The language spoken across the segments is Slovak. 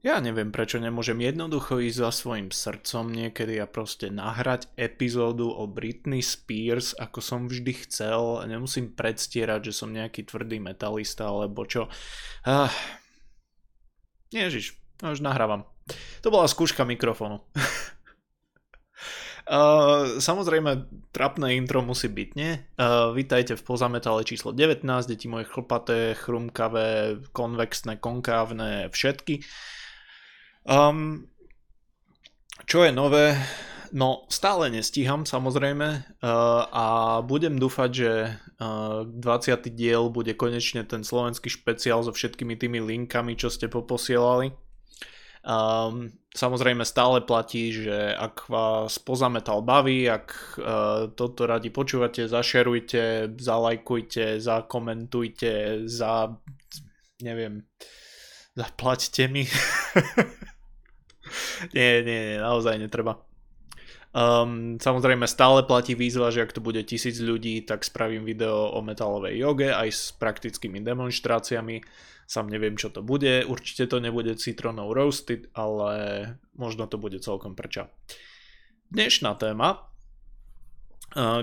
Ja neviem, prečo nemôžem jednoducho ísť za svojim srdcom niekedy a proste nahrať epizódu o Britney Spears, ako som vždy chcel. Nemusím predstierať, že som nejaký tvrdý metalista alebo čo. Ah. Ježiš, no už nahrávam. To bola skúška mikrofónu. Uh, samozrejme, trapné intro musí byť, nie? Uh, vítajte v pozametale číslo 19, deti moje chlpaté, chrumkavé, konvexné, konkávne, všetky. Um, čo je nové? No, stále nestíham samozrejme uh, a budem dúfať, že uh, 20. diel bude konečne ten slovenský špeciál so všetkými tými linkami, čo ste poposielali. Um, samozrejme stále platí, že ak vás pozametal baví, ak uh, toto radi počúvate, zašerujte, zalajkujte, zakomentujte, za... neviem, zaplaťte mi. nie, nie, nie, naozaj netreba. Um, samozrejme stále platí výzva, že ak to bude tisíc ľudí, tak spravím video o metalovej joge aj s praktickými demonstráciami Sam neviem, čo to bude. Určite to nebude citronov roasted, ale možno to bude celkom prča. Dnešná téma,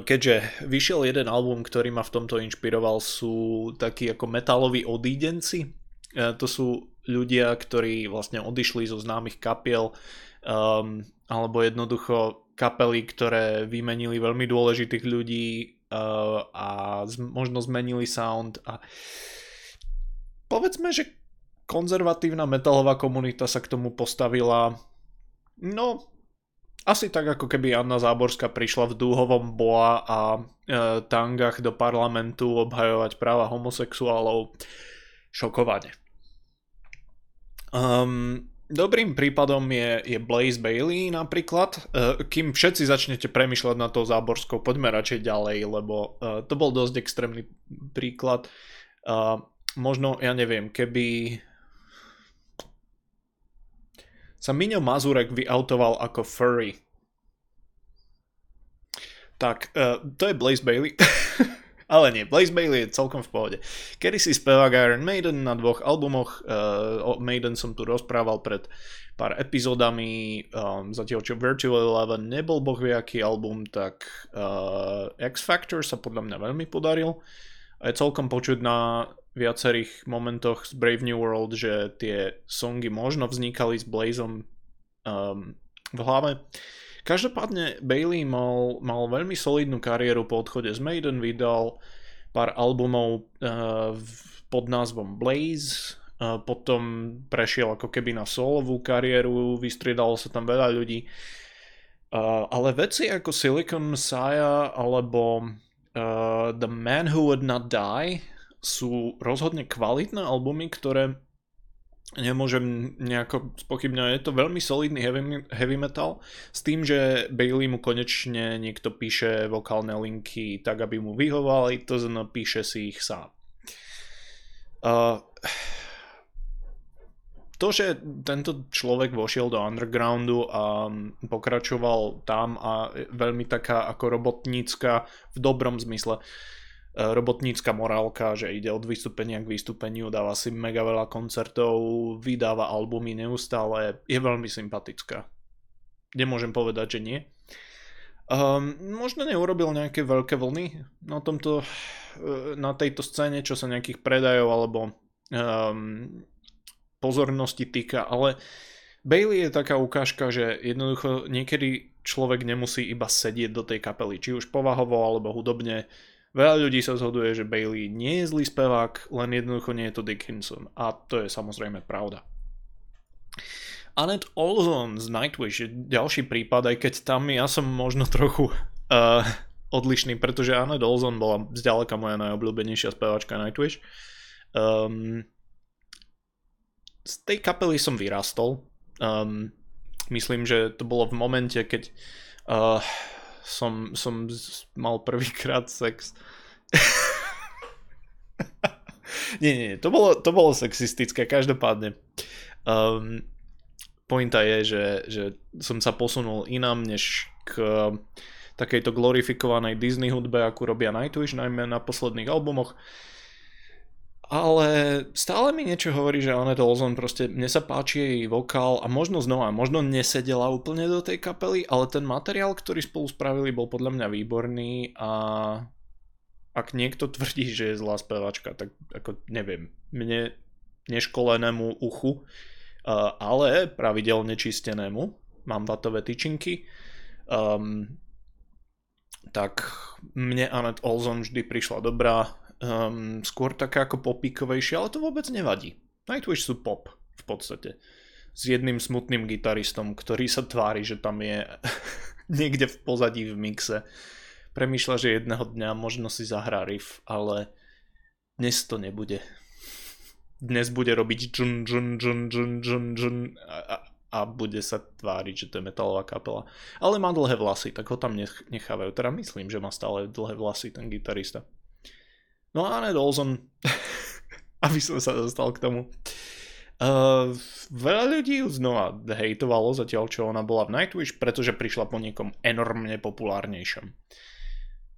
keďže vyšiel jeden album, ktorý ma v tomto inšpiroval, sú takí ako metaloví odídenci. To sú ľudia, ktorí vlastne odišli zo známych kapiel um, alebo jednoducho kapely, ktoré vymenili veľmi dôležitých ľudí uh, a z, možno zmenili sound a povedzme, že konzervatívna metalová komunita sa k tomu postavila no asi tak ako keby Anna Záborská prišla v dúhovom boa a e, tangách do parlamentu obhajovať práva homosexuálov šokovane. Um, dobrým prípadom je, je Blaze Bailey napríklad. E, kým všetci začnete premyšľať na to Záborskou, poďme radšej ďalej, lebo e, to bol dosť extrémny príklad. Možno, ja neviem, keby sa Miňo Mazurek vyautoval ako furry. Tak, to je Blaze Bailey. Ale nie, Blaze Bailey je celkom v pohode. Kedy si spevák Iron Maiden na dvoch albumoch, uh, o Maiden som tu rozprával pred pár epizódami, um, zatiaľ čo Virtual Eleven nebol boh aký album, tak uh, X Factor sa podľa mňa veľmi podaril. Je celkom počuť na viacerých momentoch z Brave New World, že tie songy možno vznikali s Blazom um, v hlave. Každopádne Bailey mal, mal veľmi solidnú kariéru po odchode z Maiden, vydal pár albumov uh, pod názvom Blaze, uh, potom prešiel ako keby na solovú kariéru, vystriedalo sa tam veľa ľudí. Uh, ale veci ako Silicon Messiah alebo uh, The Man Who Would Not Die sú rozhodne kvalitné albumy, ktoré nemôžem nejako spochybňovať. Je to veľmi solidný heavy, heavy metal s tým, že Bailey mu konečne niekto píše vokálne linky tak, aby mu vyhovali, to znamená píše si ich sám. Uh, to, že tento človek vošiel do undergroundu a pokračoval tam a veľmi taká ako robotnícka v dobrom zmysle robotnícka morálka, že ide od vystúpenia k vystúpeniu, dáva si mega veľa koncertov, vydáva albumy neustále, je veľmi sympatická. Nemôžem povedať, že nie. Um, možno neurobil nejaké veľké vlny na, tomto, e, na tejto scéne, čo sa nejakých predajov alebo um, pozornosti týka, ale Bailey je taká ukážka, že jednoducho niekedy človek nemusí iba sedieť do tej kapely, či už povahovo alebo hudobne, Veľa ľudí sa zhoduje, že Bailey nie je zlý spevák, len jednoducho nie je to Dickinson. A to je samozrejme pravda. Annette Olson z Nightwish je ďalší prípad, aj keď tam ja som možno trochu uh, odlišný, pretože Annette Olson bola zďaleka moja najobľúbenejšia speváčka Nightwish. Um, z tej kapely som vyrastol. Um, myslím, že to bolo v momente, keď uh, som, som mal prvýkrát sex. nie, nie, to bolo, to bolo sexistické, každopádne. Um, pointa je, že, že som sa posunul inám, než k takejto glorifikovanej Disney hudbe, akú robia Nightwish, najmä na posledných albumoch. Ale stále mi niečo hovorí, že Annette Olson proste, mne sa páči jej vokál a možno znova, možno nesedela úplne do tej kapely, ale ten materiál, ktorý spolu spravili, bol podľa mňa výborný a ak niekto tvrdí, že je zlá spevačka, tak ako neviem, mne neškolenému uchu, ale pravidelne čistenému, mám vatové tyčinky, um, tak mne Annette Olson vždy prišla dobrá, um, skôr taká ako popíkovejšia, ale to vôbec nevadí. Nightwish sú pop v podstate. S jedným smutným gitaristom, ktorý sa tvári, že tam je niekde v pozadí v mixe. Premýšľa, že jedného dňa možno si zahrá riff, ale dnes to nebude. Dnes bude robiť džun, džun, džun, džun, džun, džun a, a bude sa tváriť, že to je metalová kapela. Ale má dlhé vlasy, tak ho tam nechávajú. Teda myslím, že má stále dlhé vlasy ten gitarista. No a Annette Olson, aby som sa dostal k tomu. Uh, veľa ľudí ju znova hejtovalo zatiaľ, čo ona bola v Nightwish, pretože prišla po niekom enormne populárnejšom.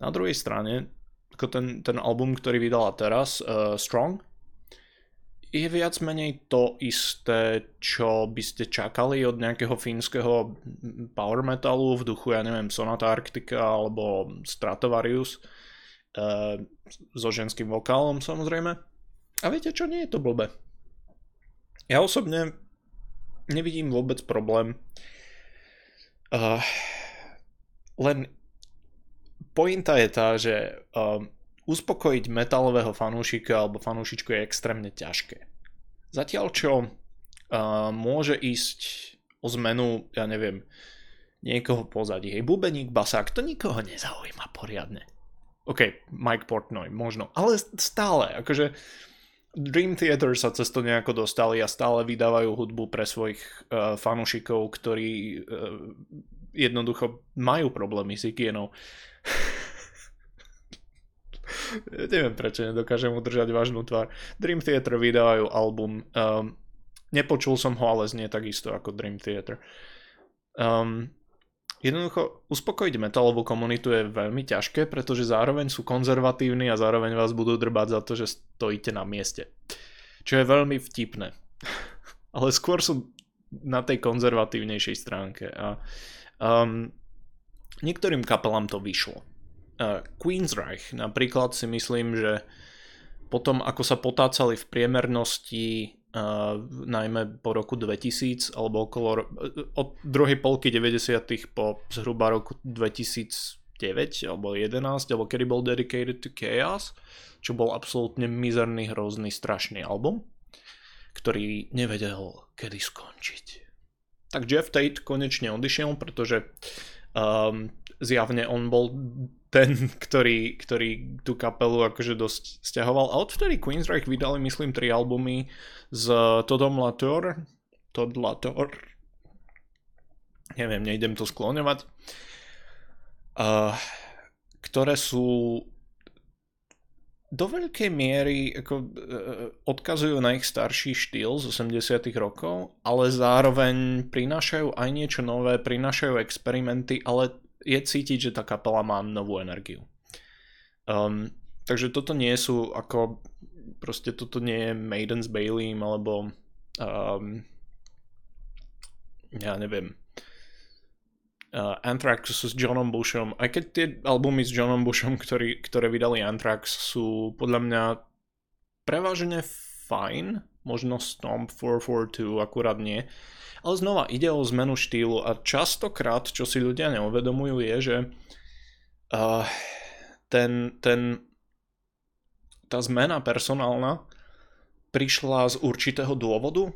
Na druhej strane, ako ten, ten album, ktorý vydala teraz, uh, Strong, je viac menej to isté, čo by ste čakali od nejakého fínskeho power metalu v duchu, ja neviem, Sonata Arctica alebo Stratovarius uh, so ženským vokálom samozrejme. A viete čo, nie je to blbé. Ja osobne nevidím vôbec problém. Uh, len pointa je tá, že uh, uspokojiť metalového fanúšika alebo fanúšičku je extrémne ťažké. Zatiaľ čo uh, môže ísť o zmenu, ja neviem, niekoho pozadí. Hej, bubeník, basák, to nikoho nezaujíma poriadne. OK, Mike Portnoy, možno. Ale stále, akože Dream Theater sa cez to nejako dostali a stále vydávajú hudbu pre svojich uh, fanúšikov, ktorí uh, jednoducho majú problémy s hygienou. Neviem prečo nedokážem udržať vážnu tvár. Dream Theater vydávajú album. Um, nepočul som ho, ale znie takisto ako Dream Theater. Um, Jednoducho, uspokojiť metalovú komunitu je veľmi ťažké, pretože zároveň sú konzervatívni a zároveň vás budú drbať za to, že stojíte na mieste. Čo je veľmi vtipné. Ale skôr sú na tej konzervatívnejšej stránke. A um, niektorým kapelám to vyšlo. Uh, Queensryche napríklad si myslím, že potom ako sa potácali v priemernosti uh, najmä po roku 2000 alebo okolo od druhej polky 90. po zhruba roku 2009 alebo 11 alebo kedy bol Dedicated to Chaos čo bol absolútne mizerný, hrozný, strašný album ktorý nevedel kedy skončiť. Tak Jeff Tate konečne odišiel, pretože um, zjavne on bol ten, ktorý, ktorý tú kapelu akože dosť stiahoval. A odvtedy Queensryche vydali, myslím, tri albumy s Todom Latour. Todd Latour. Neviem, nejdem to skloňovať. Uh, ktoré sú do veľkej miery ako, uh, odkazujú na ich starší štýl z 80 rokov, ale zároveň prinášajú aj niečo nové, prinášajú experimenty, ale je cítiť, že tá kapela má novú energiu. Um, takže toto nie sú ako proste toto nie je Maiden's Bailey alebo um, ja neviem uh, Anthrax s Johnom Bushom aj keď tie albumy s Johnom Bushom ktorý, ktoré vydali Anthrax sú podľa mňa prevažne fajn možno Stomp 442 akurát nie ale znova ide o zmenu štýlu a častokrát, čo si ľudia neuvedomujú, je, že uh, ten, ten, tá zmena personálna prišla z určitého dôvodu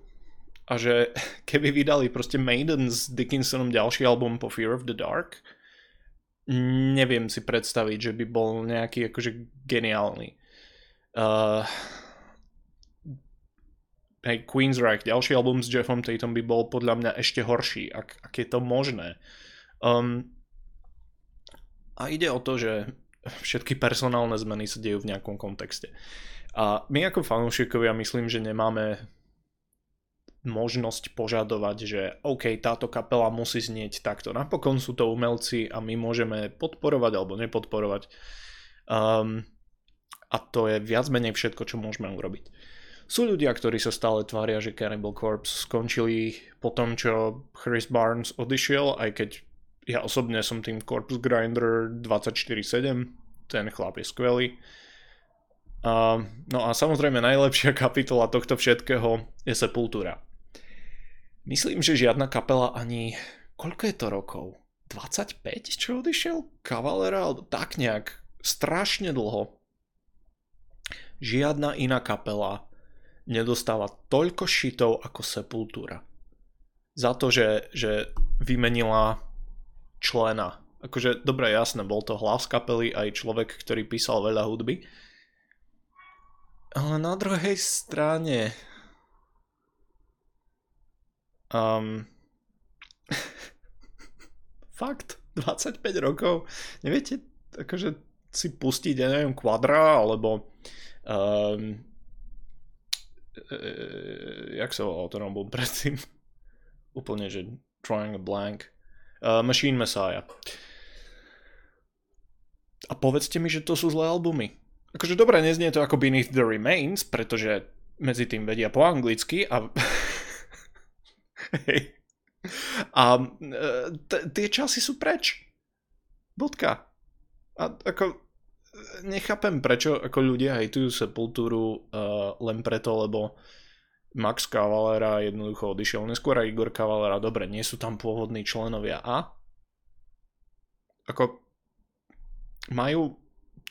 a že keby vydali proste Maiden s Dickinsonom ďalší album po Fear of the Dark, neviem si predstaviť, že by bol nejaký akože geniálny. Uh, hej, Queensryche, ďalší album s Jeffom Tatum by bol podľa mňa ešte horší, ak, ak je to možné. Um, a ide o to, že všetky personálne zmeny sa dejú v nejakom kontexte. A my ako fanúšikovia myslím, že nemáme možnosť požadovať, že OK, táto kapela musí znieť takto. Napokon sú to umelci a my môžeme podporovať alebo nepodporovať. Um, A to je viac menej všetko, čo môžeme urobiť. Sú ľudia, ktorí sa stále tvária, že Cannibal Corpse skončili po tom, čo Chris Barnes odišiel, aj keď ja osobne som tým Corpse Grinder 24-7, ten chlap je skvelý. Uh, no a samozrejme najlepšia kapitola tohto všetkého je Sepultura. Myslím, že žiadna kapela ani... Koľko je to rokov? 25, čo odišiel? Cavalera? Alebo tak nejak. Strašne dlho. Žiadna iná kapela nedostáva toľko šitov ako Sepultura. Za to, že, že vymenila člena. Akože, dobre, jasné, bol to hlas kapely aj človek, ktorý písal veľa hudby, ale na druhej strane... Um, fakt, 25 rokov. Neviete, akože si pustiť, ja neviem, kvadra, alebo um, jak sa volal ten album predtým? Úplne, že Triangle Blank. Uh, Machine Messiah. A povedzte mi, že to sú zlé albumy. Akože dobre, neznie to ako Beneath the Remains, pretože medzi tým vedia po anglicky a... Hej. A e, t- tie časy sú preč. Bodka. A ako nechápem, prečo ako ľudia hejtujú Sepultúru uh, len preto, lebo Max Cavalera jednoducho odišiel. Neskôr aj Igor Cavalera, dobre, nie sú tam pôvodní členovia a ako majú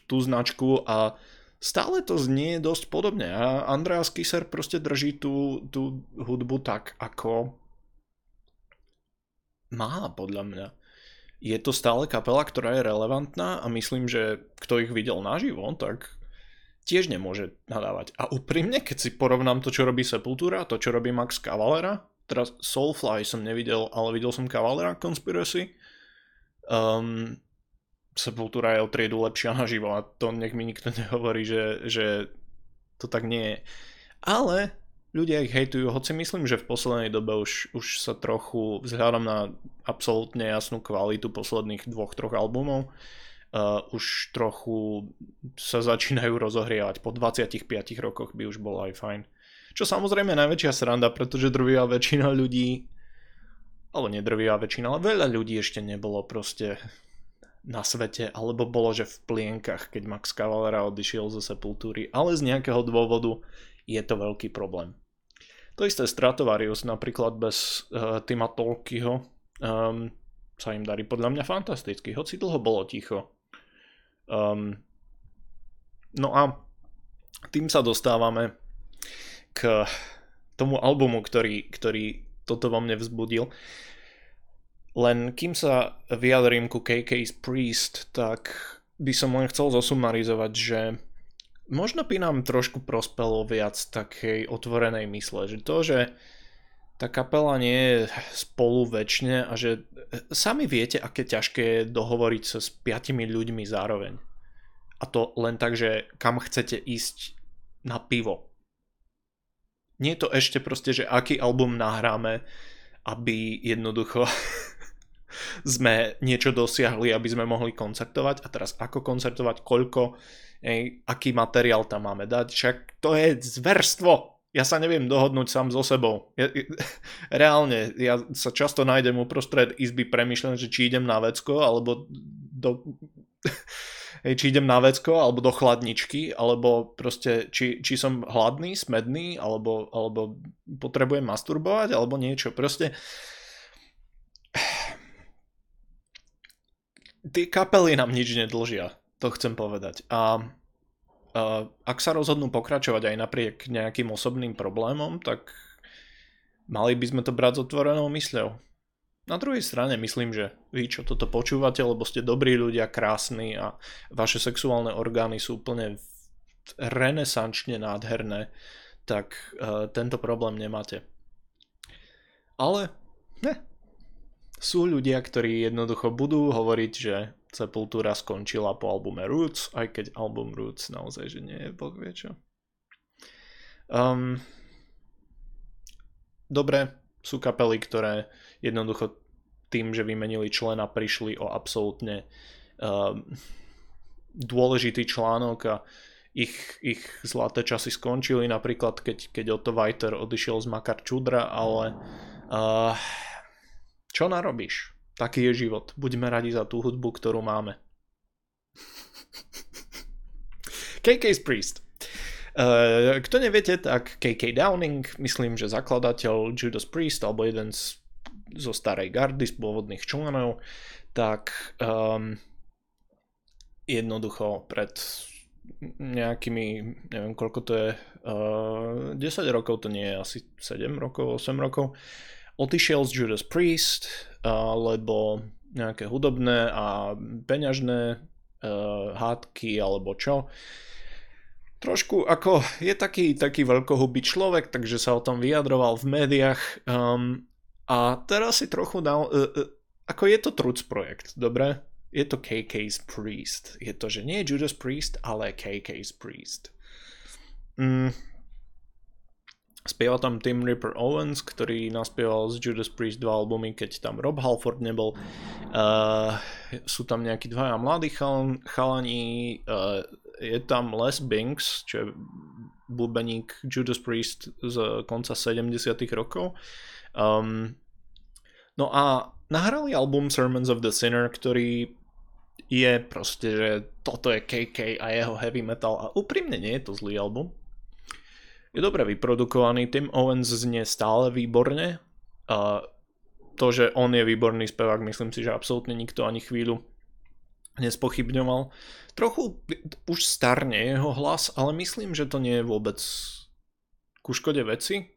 tú značku a stále to znie dosť podobne. A Andreas Kisser proste drží tú, tú hudbu tak, ako má podľa mňa. Je to stále kapela, ktorá je relevantná a myslím, že kto ich videl naživo, tak tiež nemôže nadávať. A úprimne, keď si porovnám to, čo robí Sepultura, to, čo robí Max Cavalera, teraz Soulfly som nevidel, ale videl som Cavalera Conspiracy, um, Sepultura je o triedu lepšia naživo a to nech mi nikto nehovorí, že, že to tak nie je. Ale ľudia ich hejtujú, hoci myslím, že v poslednej dobe už, už sa trochu, vzhľadom na absolútne jasnú kvalitu posledných dvoch, troch albumov, uh, už trochu sa začínajú rozohrievať. Po 25 rokoch by už bolo aj fajn. Čo samozrejme najväčšia sranda, pretože drvia väčšina ľudí, alebo nedrvia väčšina, ale veľa ľudí ešte nebolo proste na svete, alebo bolo, že v plienkach, keď Max Cavalera odišiel zo Sepultúry, ale z nejakého dôvodu je to veľký problém. To isté Stratovarius napríklad bez uh, Tima Tolkyho um, sa im darí podľa mňa fantasticky, hoci dlho bolo ticho. Um, no a tým sa dostávame k tomu albumu, ktorý, ktorý toto vo mne vzbudil. Len kým sa vyjadrím ku KK's Priest, tak by som len chcel zosumarizovať, že možno by nám trošku prospelo viac takej otvorenej mysle, že to, že tá kapela nie je spolu väčšine a že sami viete, aké ťažké je dohovoriť sa s piatimi ľuďmi zároveň. A to len tak, že kam chcete ísť na pivo. Nie je to ešte proste, že aký album nahráme, aby jednoducho sme niečo dosiahli, aby sme mohli koncertovať a teraz ako koncertovať, koľko, ej, aký materiál tam máme dať, však to je zverstvo. Ja sa neviem dohodnúť sám so sebou. Ja, reálne, ja sa často nájdem uprostred izby, premyšľam, že či idem na vecko, alebo do, hej, či idem na vecko, alebo do chladničky, alebo proste, či, či som hladný, smedný, alebo, alebo potrebujem masturbovať, alebo niečo. Proste tie kapely nám nič nedlžia, to chcem povedať. A uh, ak sa rozhodnú pokračovať aj napriek nejakým osobným problémom, tak mali by sme to brať s otvorenou mysľou. Na druhej strane myslím, že vy, čo toto počúvate, lebo ste dobrí ľudia, krásni a vaše sexuálne orgány sú úplne renesančne nádherné, tak uh, tento problém nemáte. Ale ne, sú ľudia, ktorí jednoducho budú hovoriť, že Sepultura skončila po albume Roots, aj keď album Roots naozaj, že nie je boh vie čo. Um, dobre, sú kapely, ktoré jednoducho tým, že vymenili člena, prišli o absolútne um, dôležitý článok a ich, ich zlaté časy skončili, napríklad keď, keď Otto Weiter odišiel z Makar Čudra, ale uh, čo narobíš? Taký je život. Buďme radi za tú hudbu, ktorú máme. KK's Priest. Uh, kto neviete, tak KK Downing, myslím, že zakladateľ Judas Priest, alebo jeden z, zo starej gardy, z pôvodných členov, tak um, jednoducho pred nejakými, neviem koľko to je, uh, 10 rokov to nie je, asi 7 rokov, 8 rokov, odišiel z Judas Priest, uh, lebo nejaké hudobné a peňažné uh, hádky alebo čo. Trošku ako je taký, taký veľkohubý človek, takže sa o tom vyjadroval v médiách um, a teraz si trochu dal, uh, uh, ako je to truc projekt, dobre? je to KK's Priest. Je to, že nie Judas Priest, ale KK's Priest. Mm. Spieva tam Tim Ripper Owens, ktorý naspieval z Judas Priest dva albumy, keď tam Rob Halford nebol. Uh, sú tam nejakí dvaja mladí chal- chalani. Uh, je tam Les Binks, čo je bubeník Judas Priest z konca 70 rokov. Um, no a nahrali album Sermons of the Sinner, ktorý je proste, že toto je KK a jeho heavy metal a úprimne nie je to zlý album. Je dobre vyprodukovaný, Tim Owens znie stále výborne a to, že on je výborný spevák, myslím si, že absolútne nikto ani chvíľu nespochybňoval. Trochu už starne jeho hlas, ale myslím, že to nie je vôbec ku škode veci.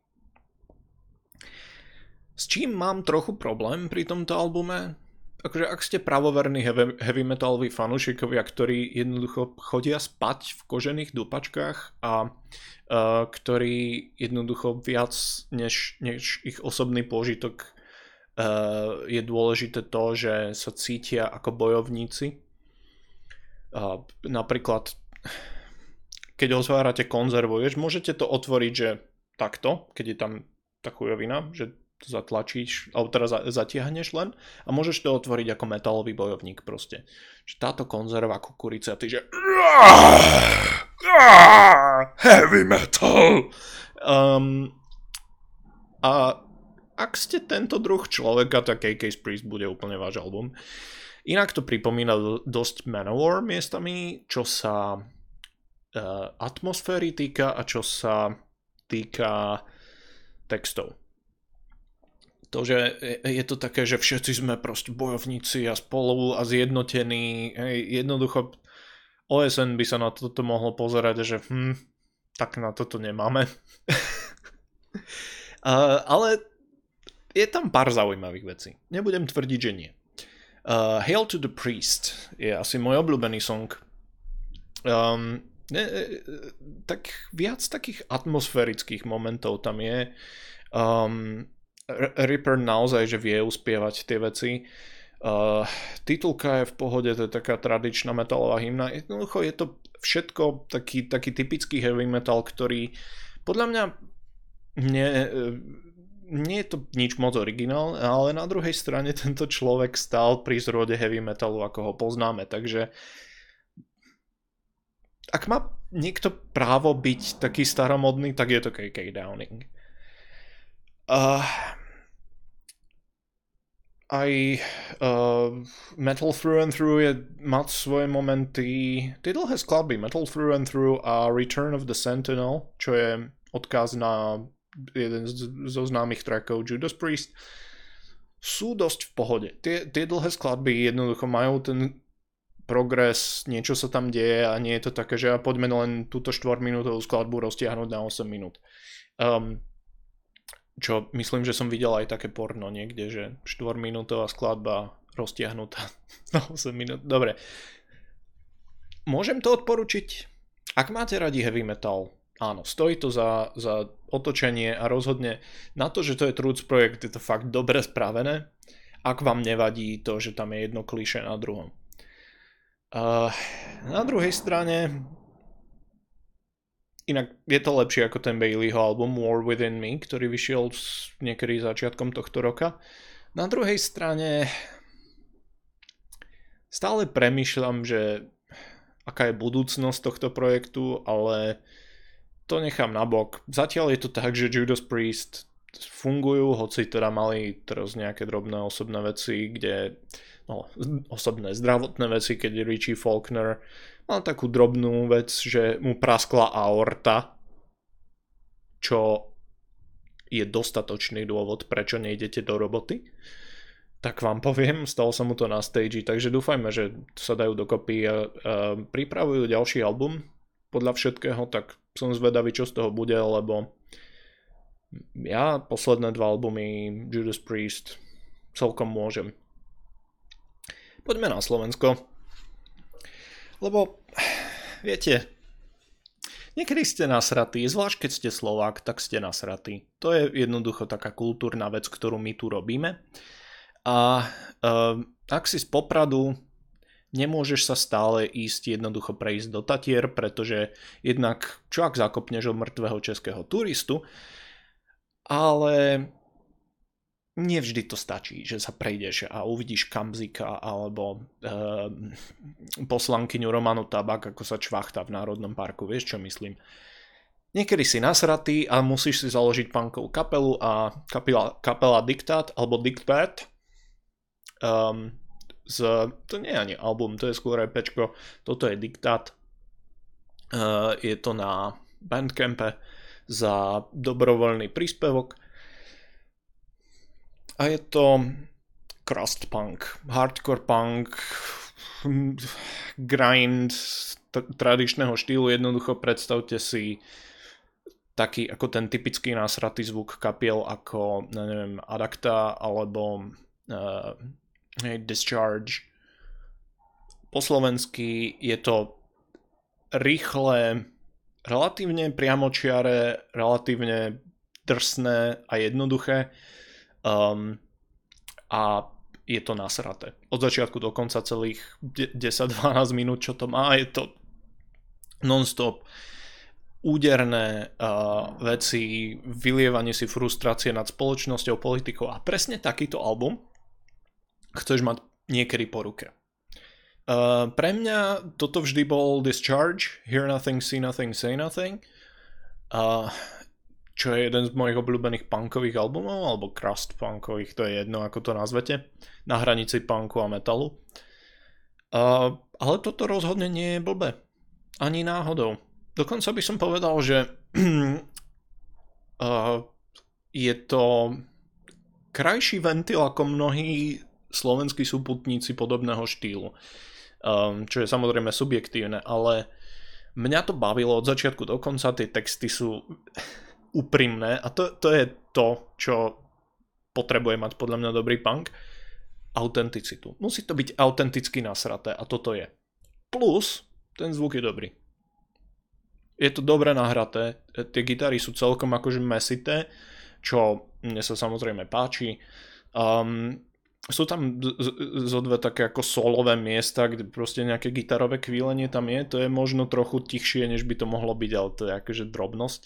S čím mám trochu problém pri tomto albume, akože ak ste pravoverní heavy, heavy metaloví fanúšikovia, ktorí jednoducho chodia spať v kožených dupačkách a uh, ktorí jednoducho viac než, než ich osobný pôžitok uh, je dôležité to, že sa cítia ako bojovníci. Uh, napríklad keď otvárate konzervu, vieš, môžete to otvoriť, že takto, keď je tam tá chujovina, že to zatlačíš, alebo teraz zatiahneš len a môžeš to otvoriť ako metalový bojovník proste. Že táto konzerva kukurice a ty že heavy metal um, a ak ste tento druh človeka, tak KK's Priest bude úplne váš album. Inak to pripomína dosť Manowar miestami, čo sa uh, atmosféry týka a čo sa týka textov to, že je to také, že všetci sme proste bojovníci a spolu a zjednotení. Hej, jednoducho OSN by sa na toto mohlo pozerať, že hm, tak na toto nemáme. uh, ale je tam pár zaujímavých vecí. Nebudem tvrdiť, že nie. Uh, Hail to the Priest je asi môj obľúbený song. Um, ne, tak viac takých atmosférických momentov tam je. Um, Ripper naozaj, že vie uspievať tie veci. Uh, titulka je v pohode, to je taká tradičná metalová hymna. Jednoducho je to všetko taký, taký typický heavy metal, ktorý podľa mňa nie, nie je to nič moc originál, ale na druhej strane tento človek stál pri zrode heavy metalu, ako ho poznáme, takže ak má niekto právo byť taký staromodný, tak je to KK Downing. Uh, aj uh, Metal Through and Through je, má svoje momenty. Tie dlhé skladby Metal Through and Through a Return of the Sentinel, čo je odkaz na jeden z, zo známych trackov Judas Priest, sú dosť v pohode. Tie, tie dlhé skladby jednoducho majú ten progres, niečo sa tam deje a nie je to také, že ja poďme len túto 4 minútovú skladbu roztiahnuť na 8 minút. Um, čo myslím, že som videl aj také porno niekde, že 4 minútová skladba roztiahnutá na 8 minút. Dobre. Môžem to odporučiť? Ak máte radi heavy metal, áno, stojí to za, za otočenie a rozhodne na to, že to je trúc projekt, je to fakt dobre spravené, ak vám nevadí to, že tam je jedno kliše na druhom. Uh, na druhej strane Inak je to lepšie ako ten Baileyho album War Within Me, ktorý vyšiel niekedy začiatkom tohto roka. Na druhej strane stále premyšľam, že aká je budúcnosť tohto projektu, ale to nechám na bok. Zatiaľ je to tak, že Judas Priest fungujú, hoci teda mali teraz nejaké drobné osobné veci, kde no, osobné zdravotné veci, keď Richie Faulkner mal takú drobnú vec, že mu praskla aorta, čo je dostatočný dôvod, prečo nejdete do roboty. Tak vám poviem, stalo sa mu to na stage, takže dúfajme, že sa dajú dokopy a, a pripravujú ďalší album podľa všetkého, tak som zvedavý, čo z toho bude, lebo ja posledné dva albumy Judas Priest celkom môžem. Poďme na Slovensko. Lebo, viete, niekedy ste nasratí, zvlášť keď ste Slovák, tak ste nasratí. To je jednoducho taká kultúrna vec, ktorú my tu robíme. A uh, ak si z Popradu nemôžeš sa stále ísť jednoducho prejsť do Tatier, pretože jednak čo ak zakopneš od mŕtvého českého turistu, ale nevždy to stačí, že sa prejdeš a uvidíš Kamzika alebo e, poslankyňu Romanu Tabak, ako sa čvachta v Národnom parku, vieš čo myslím. Niekedy si nasratý a musíš si založiť punkovú kapelu a kapela, kapela Diktát alebo Diktat um, z, to nie je ani album, to je skôr pečko, toto je Diktát, uh, je to na Bandcampe za dobrovoľný príspevok a je to crust punk, hardcore punk, grind t- tradičného štýlu. Jednoducho predstavte si taký ako ten typický násratý zvuk kapiel ako, neviem, Adacta alebo uh, Discharge. Po slovensky je to rýchle, relatívne priamočiare, relatívne drsné a jednoduché. Um, a je to nasraté. Od začiatku do konca celých 10-12 minút, čo to má, je to non-stop úderné uh, veci, vylievanie si frustrácie nad spoločnosťou, politikou a presne takýto album chceš mať niekedy po ruke. Uh, pre mňa toto vždy bol Discharge, Hear Nothing, See Nothing, Say Nothing. Uh, čo je jeden z mojich obľúbených punkových albumov, alebo crust punkových, to je jedno, ako to nazvete, na hranici punku a metalu. Uh, ale toto rozhodne nie je blbé. Ani náhodou. Dokonca by som povedal, že uh, je to krajší ventil ako mnohí slovenskí súputníci podobného štýlu. Um, čo je samozrejme subjektívne, ale mňa to bavilo od začiatku do konca, tie texty sú úprimné a to, to je to, čo potrebuje mať podľa mňa dobrý punk. Autenticitu. Musí to byť autenticky nasraté a toto je. Plus, ten zvuk je dobrý. Je to dobre nahraté, tie gitary sú celkom akože mesité, čo mne sa samozrejme páči. Um, sú tam zo dve také ako solové miesta, kde proste nejaké gitarové kvílenie tam je, to je možno trochu tichšie, než by to mohlo byť, ale to je akože drobnosť.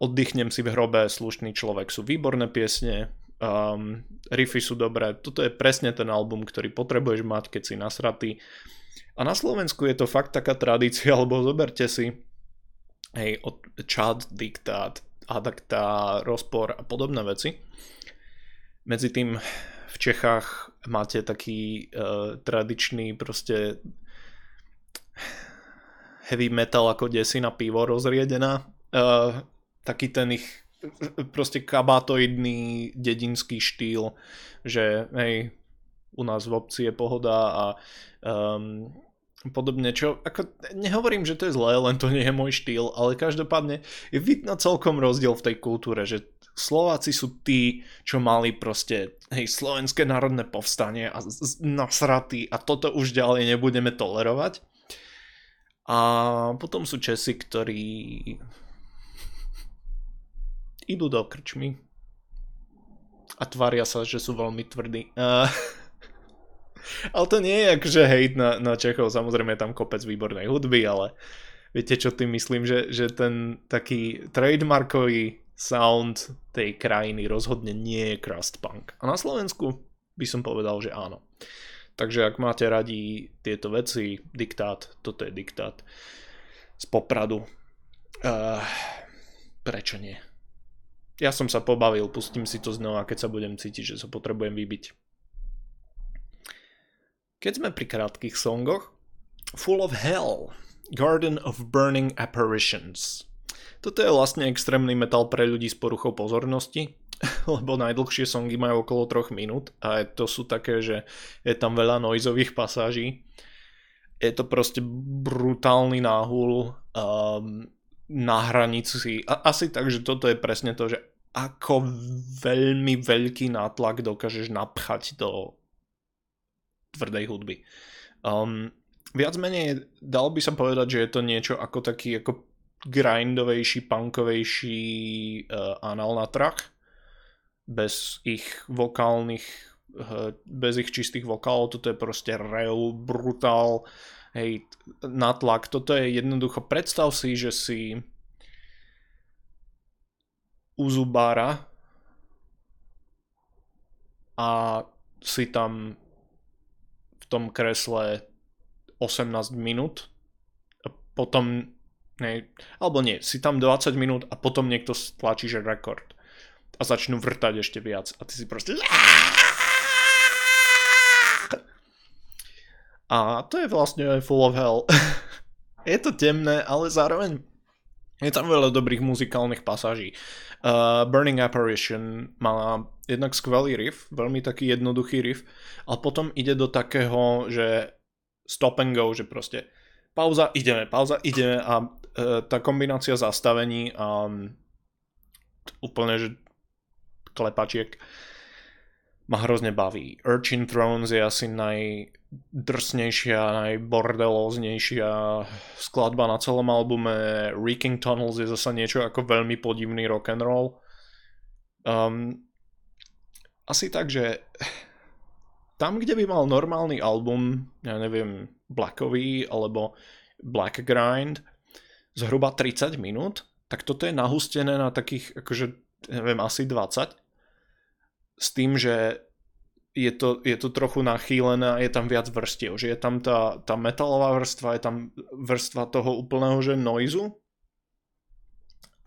Oddychnem si v hrobe, slušný človek sú výborné piesne, um, riffy sú dobré, toto je presne ten album, ktorý potrebuješ mať, keď si nasratý. A na Slovensku je to fakt taká tradícia, alebo zoberte si hej, od Chad, Diktát, Adakta, Rozpor a podobné veci. Medzi tým v Čechách máte taký uh, tradičný proste heavy metal ako desina pivo rozriedená. Uh, taký ten ich proste kabátoidný dedinský štýl, že hej, u nás v obci je pohoda a um, podobne, čo ako nehovorím, že to je zlé, len to nie je môj štýl, ale každopádne je vidno celkom rozdiel v tej kultúre, že Slováci sú tí, čo mali proste hej, slovenské národné povstanie a nasratí a toto už ďalej nebudeme tolerovať. A potom sú Česi, ktorí idú do krčmy a tvária sa, že sú veľmi tvrdí. Uh, ale to nie je akože hejt na, na Čechov, samozrejme je tam kopec výbornej hudby, ale viete čo tým myslím, že, že ten taký trademarkový sound tej krajiny rozhodne nie je crust punk. A na Slovensku by som povedal, že áno. Takže ak máte radi tieto veci, diktát, toto je diktát z Popradu. Uh, prečo nie? Ja som sa pobavil, pustím si to znova, keď sa budem cítiť, že sa potrebujem vybiť. Keď sme pri krátkých songoch, Full of Hell, Garden of Burning Apparitions. Toto je vlastne extrémny metal pre ľudí s poruchou pozornosti, lebo najdlhšie songy majú okolo 3 minút a to sú také, že je tam veľa noizových pasáží. Je to proste brutálny náhul um, na hranici. Asi tak, že toto je presne to, že ako veľmi veľký nátlak dokážeš napchať do tvrdej hudby. Um, viac menej dal by sa povedať, že je to niečo ako taký ako grindovejší, punkovejší uh, anal na track bez ich vokálnych uh, bez ich čistých vokálov, toto je proste real, brutál, hej, natlak, toto je jednoducho, predstav si, že si u zubára a si tam v tom kresle 18 minút a potom ne, alebo nie, si tam 20 minút a potom niekto stlačí, že rekord a začnú vrtať ešte viac a ty si proste a to je vlastne full of hell je to temné, ale zároveň je tam veľa dobrých muzikálnych pasáží. Uh, Burning Apparition má jednak skvelý riff, veľmi taký jednoduchý riff, ale potom ide do takého, že stop and go, že proste pauza, ideme, pauza, ideme a uh, tá kombinácia zastavení a um, úplne, že klepačiek ma hrozne baví. Urchin Thrones je asi najdrsnejšia, najbordelóznejšia skladba na celom albume. Reeking Tunnels je zase niečo ako veľmi podivný rock and roll. Um, asi tak, že tam, kde by mal normálny album, ja neviem, Blackový alebo Black Grind, zhruba 30 minút, tak toto je nahustené na takých, akože, neviem, asi 20 s tým, že je to, je to trochu nachýlené a je tam viac vrstiev, že je tam tá, tá metalová vrstva, je tam vrstva toho úplného, že noizu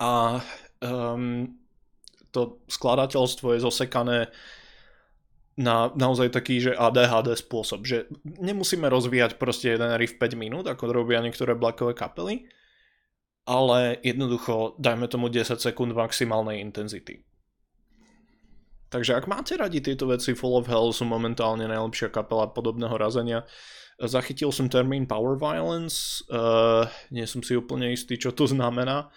a um, to skladateľstvo je zosekané na naozaj taký, že ADHD spôsob, že nemusíme rozvíjať proste jeden riff 5 minút, ako robia niektoré blackové kapely, ale jednoducho dajme tomu 10 sekúnd maximálnej intenzity. Takže ak máte radi tieto veci, Full of Hell sú momentálne najlepšia kapela podobného razenia. Zachytil som termín Power Violence, uh, nie som si úplne istý, čo to znamená.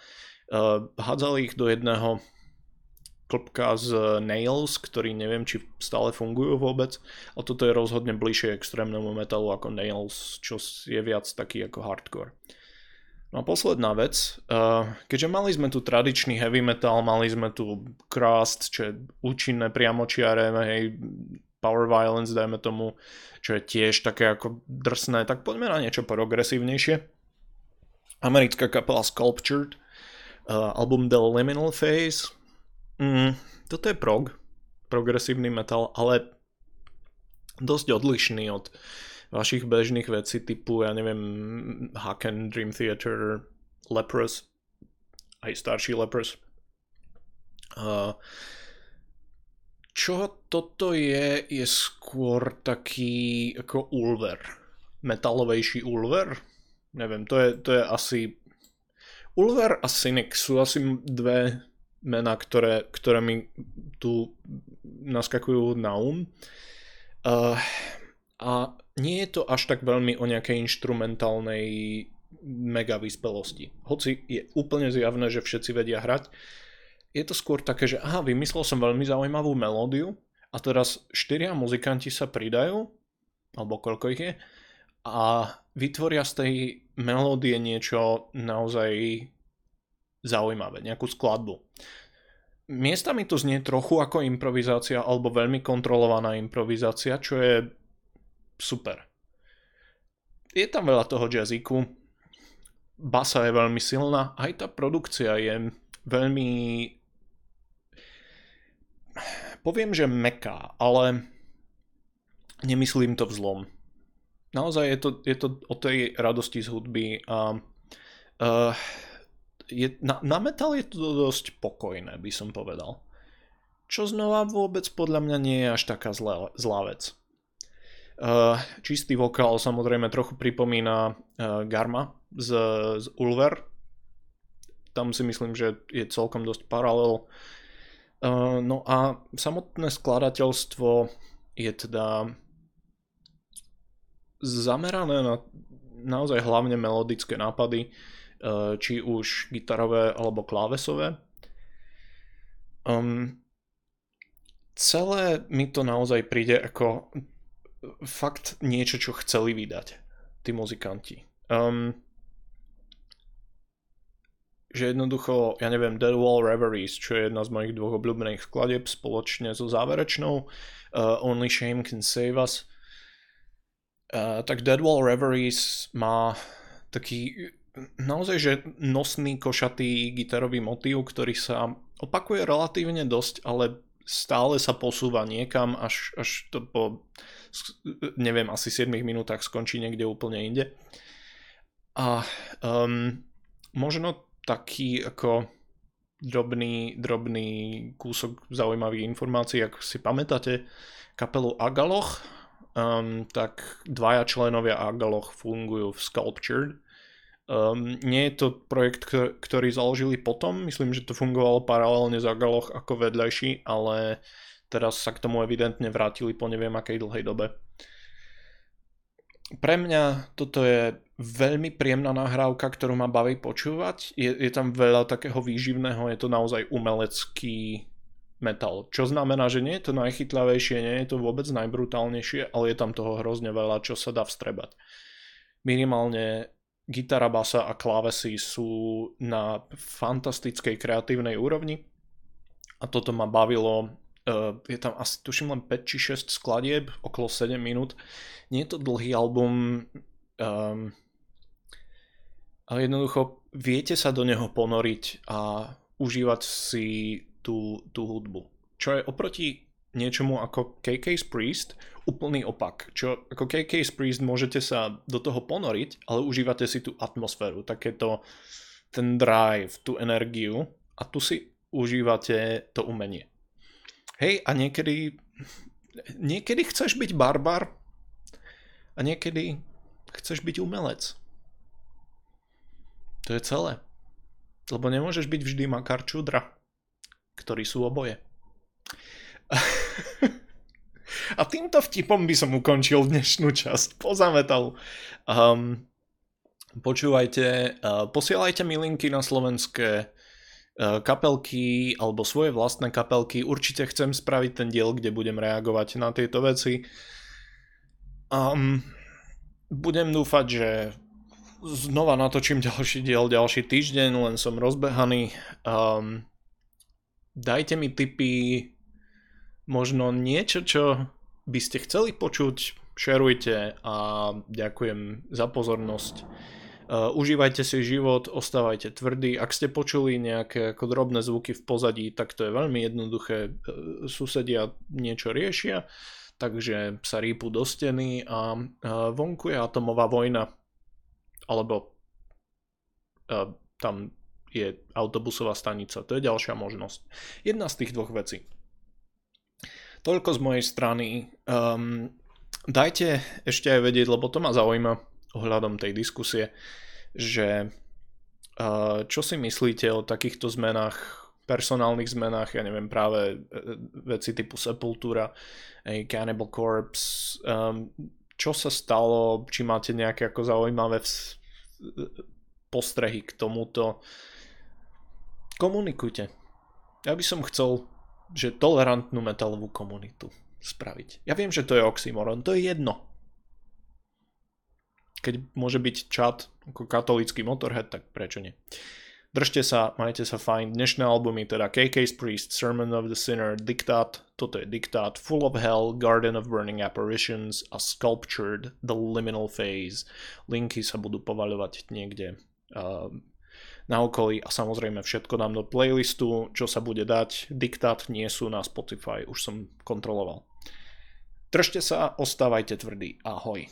Uh, hádzali ich do jedného klopka z Nails, ktorý neviem, či stále fungujú vôbec, ale toto je rozhodne bližšie extrémnemu metalu ako Nails, čo je viac taký ako hardcore. No a posledná vec, uh, keďže mali sme tu tradičný heavy metal, mali sme tu crust, čo je účinné priamočiare, hej, power violence, dajme tomu, čo je tiež také ako drsné, tak poďme na niečo progresívnejšie. Americká kapela Sculptured, uh, album The Liminal Phase, mm, toto je prog, progresívny metal, ale dosť odlišný od vašich bežných vecí typu, ja neviem, Haken, Dream Theater, Lepros, aj starší Lepros. Uh, čo toto je, je skôr taký ako Ulver. Metalovejší Ulver. Neviem, to je, to je asi... Ulver a Cynic sú asi dve mená, ktoré, ktoré mi tu naskakujú na um. Uh, a nie je to až tak veľmi o nejakej instrumentálnej mega vyspelosti. Hoci je úplne zjavné, že všetci vedia hrať, je to skôr také, že aha, vymyslel som veľmi zaujímavú melódiu a teraz štyria muzikanti sa pridajú, alebo koľko ich je, a vytvoria z tej melódie niečo naozaj zaujímavé, nejakú skladbu. Miestami to znie trochu ako improvizácia alebo veľmi kontrolovaná improvizácia, čo je super. Je tam veľa toho jazzíku, basa je veľmi silná, aj tá produkcia je veľmi poviem, že meká, ale nemyslím to vzlom. Naozaj je to, je to o tej radosti z hudby a uh, je, na, na metal je to dosť pokojné, by som povedal. Čo znova vôbec podľa mňa nie je až taká zlá, zlá vec. Uh, čistý vokál samozrejme trochu pripomína uh, Garma z, z Ulver. Tam si myslím, že je celkom dosť paralel. Uh, no a samotné skladateľstvo je teda zamerané na naozaj hlavne melodické nápady, či už gitarové alebo klávesové. Um, celé mi to naozaj príde ako fakt niečo, čo chceli vydať tí muzikanti. Um, že jednoducho, ja neviem, Dead Wall Reveries, čo je jedna z mojich dvoch obľúbených skladeb spoločne so záverečnou uh, Only Shame Can Save Us, uh, tak Dead Wall Reveries má taký naozaj, že nosný košatý gitarový motív, ktorý sa opakuje relatívne dosť, ale stále sa posúva niekam, až, až to po, neviem, asi 7 minútach skončí niekde úplne inde. A um, možno taký ako drobný, drobný kúsok zaujímavých informácií, ak si pamätáte kapelu Agaloch, um, tak dvaja členovia Agaloch fungujú v Sculptured, Um, nie je to projekt, ktorý založili potom, myslím, že to fungovalo paralelne za Galoch ako vedľajší, ale teraz sa k tomu evidentne vrátili po neviem akej dlhej dobe. Pre mňa toto je veľmi príjemná nahrávka, ktorú ma baví počúvať. Je, je tam veľa takého výživného, je to naozaj umelecký metal. Čo znamená, že nie je to najchytľavejšie, nie je to vôbec najbrutálnejšie, ale je tam toho hrozne veľa, čo sa dá vstrebať. Minimálne gitara, basa a klávesy sú na fantastickej kreatívnej úrovni a toto ma bavilo. Uh, je tam asi tuším len 5 či 6 skladieb, okolo 7 minút. Nie je to dlhý album, um, ale jednoducho viete sa do neho ponoriť a užívať si tú, tú hudbu. Čo je oproti niečomu ako KK's Priest úplný opak. Čo ako KK's Priest môžete sa do toho ponoriť, ale užívate si tú atmosféru, takéto ten drive, tú energiu a tu si užívate to umenie. Hej, a niekedy niekedy chceš byť barbar a niekedy chceš byť umelec. To je celé. Lebo nemôžeš byť vždy makar čudra, ktorí sú oboje. A týmto vtipom by som ukončil dnešnú časť. Pozametal. Um, počúvajte, uh, posielajte mi linky na slovenské uh, kapelky alebo svoje vlastné kapelky. Určite chcem spraviť ten diel, kde budem reagovať na tieto veci. Um, budem dúfať, že znova natočím ďalší diel ďalší týždeň, len som rozbehaný. Um, dajte mi tipy, možno niečo, čo by ste chceli počuť, šerujte a ďakujem za pozornosť. Uh, užívajte si život, ostávajte tvrdí. Ak ste počuli nejaké ako drobné zvuky v pozadí, tak to je veľmi jednoduché. Uh, susedia niečo riešia, takže sa rýpu do steny a uh, vonku je atomová vojna. Alebo tam je autobusová stanica. To je ďalšia možnosť. Jedna z tých dvoch vecí. Toľko z mojej strany. Um, dajte ešte aj vedieť, lebo to ma zaujíma ohľadom tej diskusie, že uh, čo si myslíte o takýchto zmenách, personálnych zmenách, ja neviem, práve e, veci typu Sepultura, Cannibal Corpse, um, čo sa stalo, či máte nejaké ako zaujímavé vz- postrehy k tomuto. Komunikujte. Ja by som chcel že tolerantnú metalovú komunitu spraviť. Ja viem, že to je oxymoron, to je jedno. Keď môže byť čat ako katolický motorhead, tak prečo nie? Držte sa, majte sa fajn. Dnešné albumy teda KK's Priest, Sermon of the Sinner, Diktat, toto je Diktat, Full of Hell, Garden of Burning Apparitions a Sculptured, The Liminal Phase. Linky sa budú povaľovať niekde uh, na okolí a samozrejme všetko dám do playlistu, čo sa bude dať. Diktát nie sú na Spotify, už som kontroloval. Držte sa, ostávajte tvrdí. Ahoj.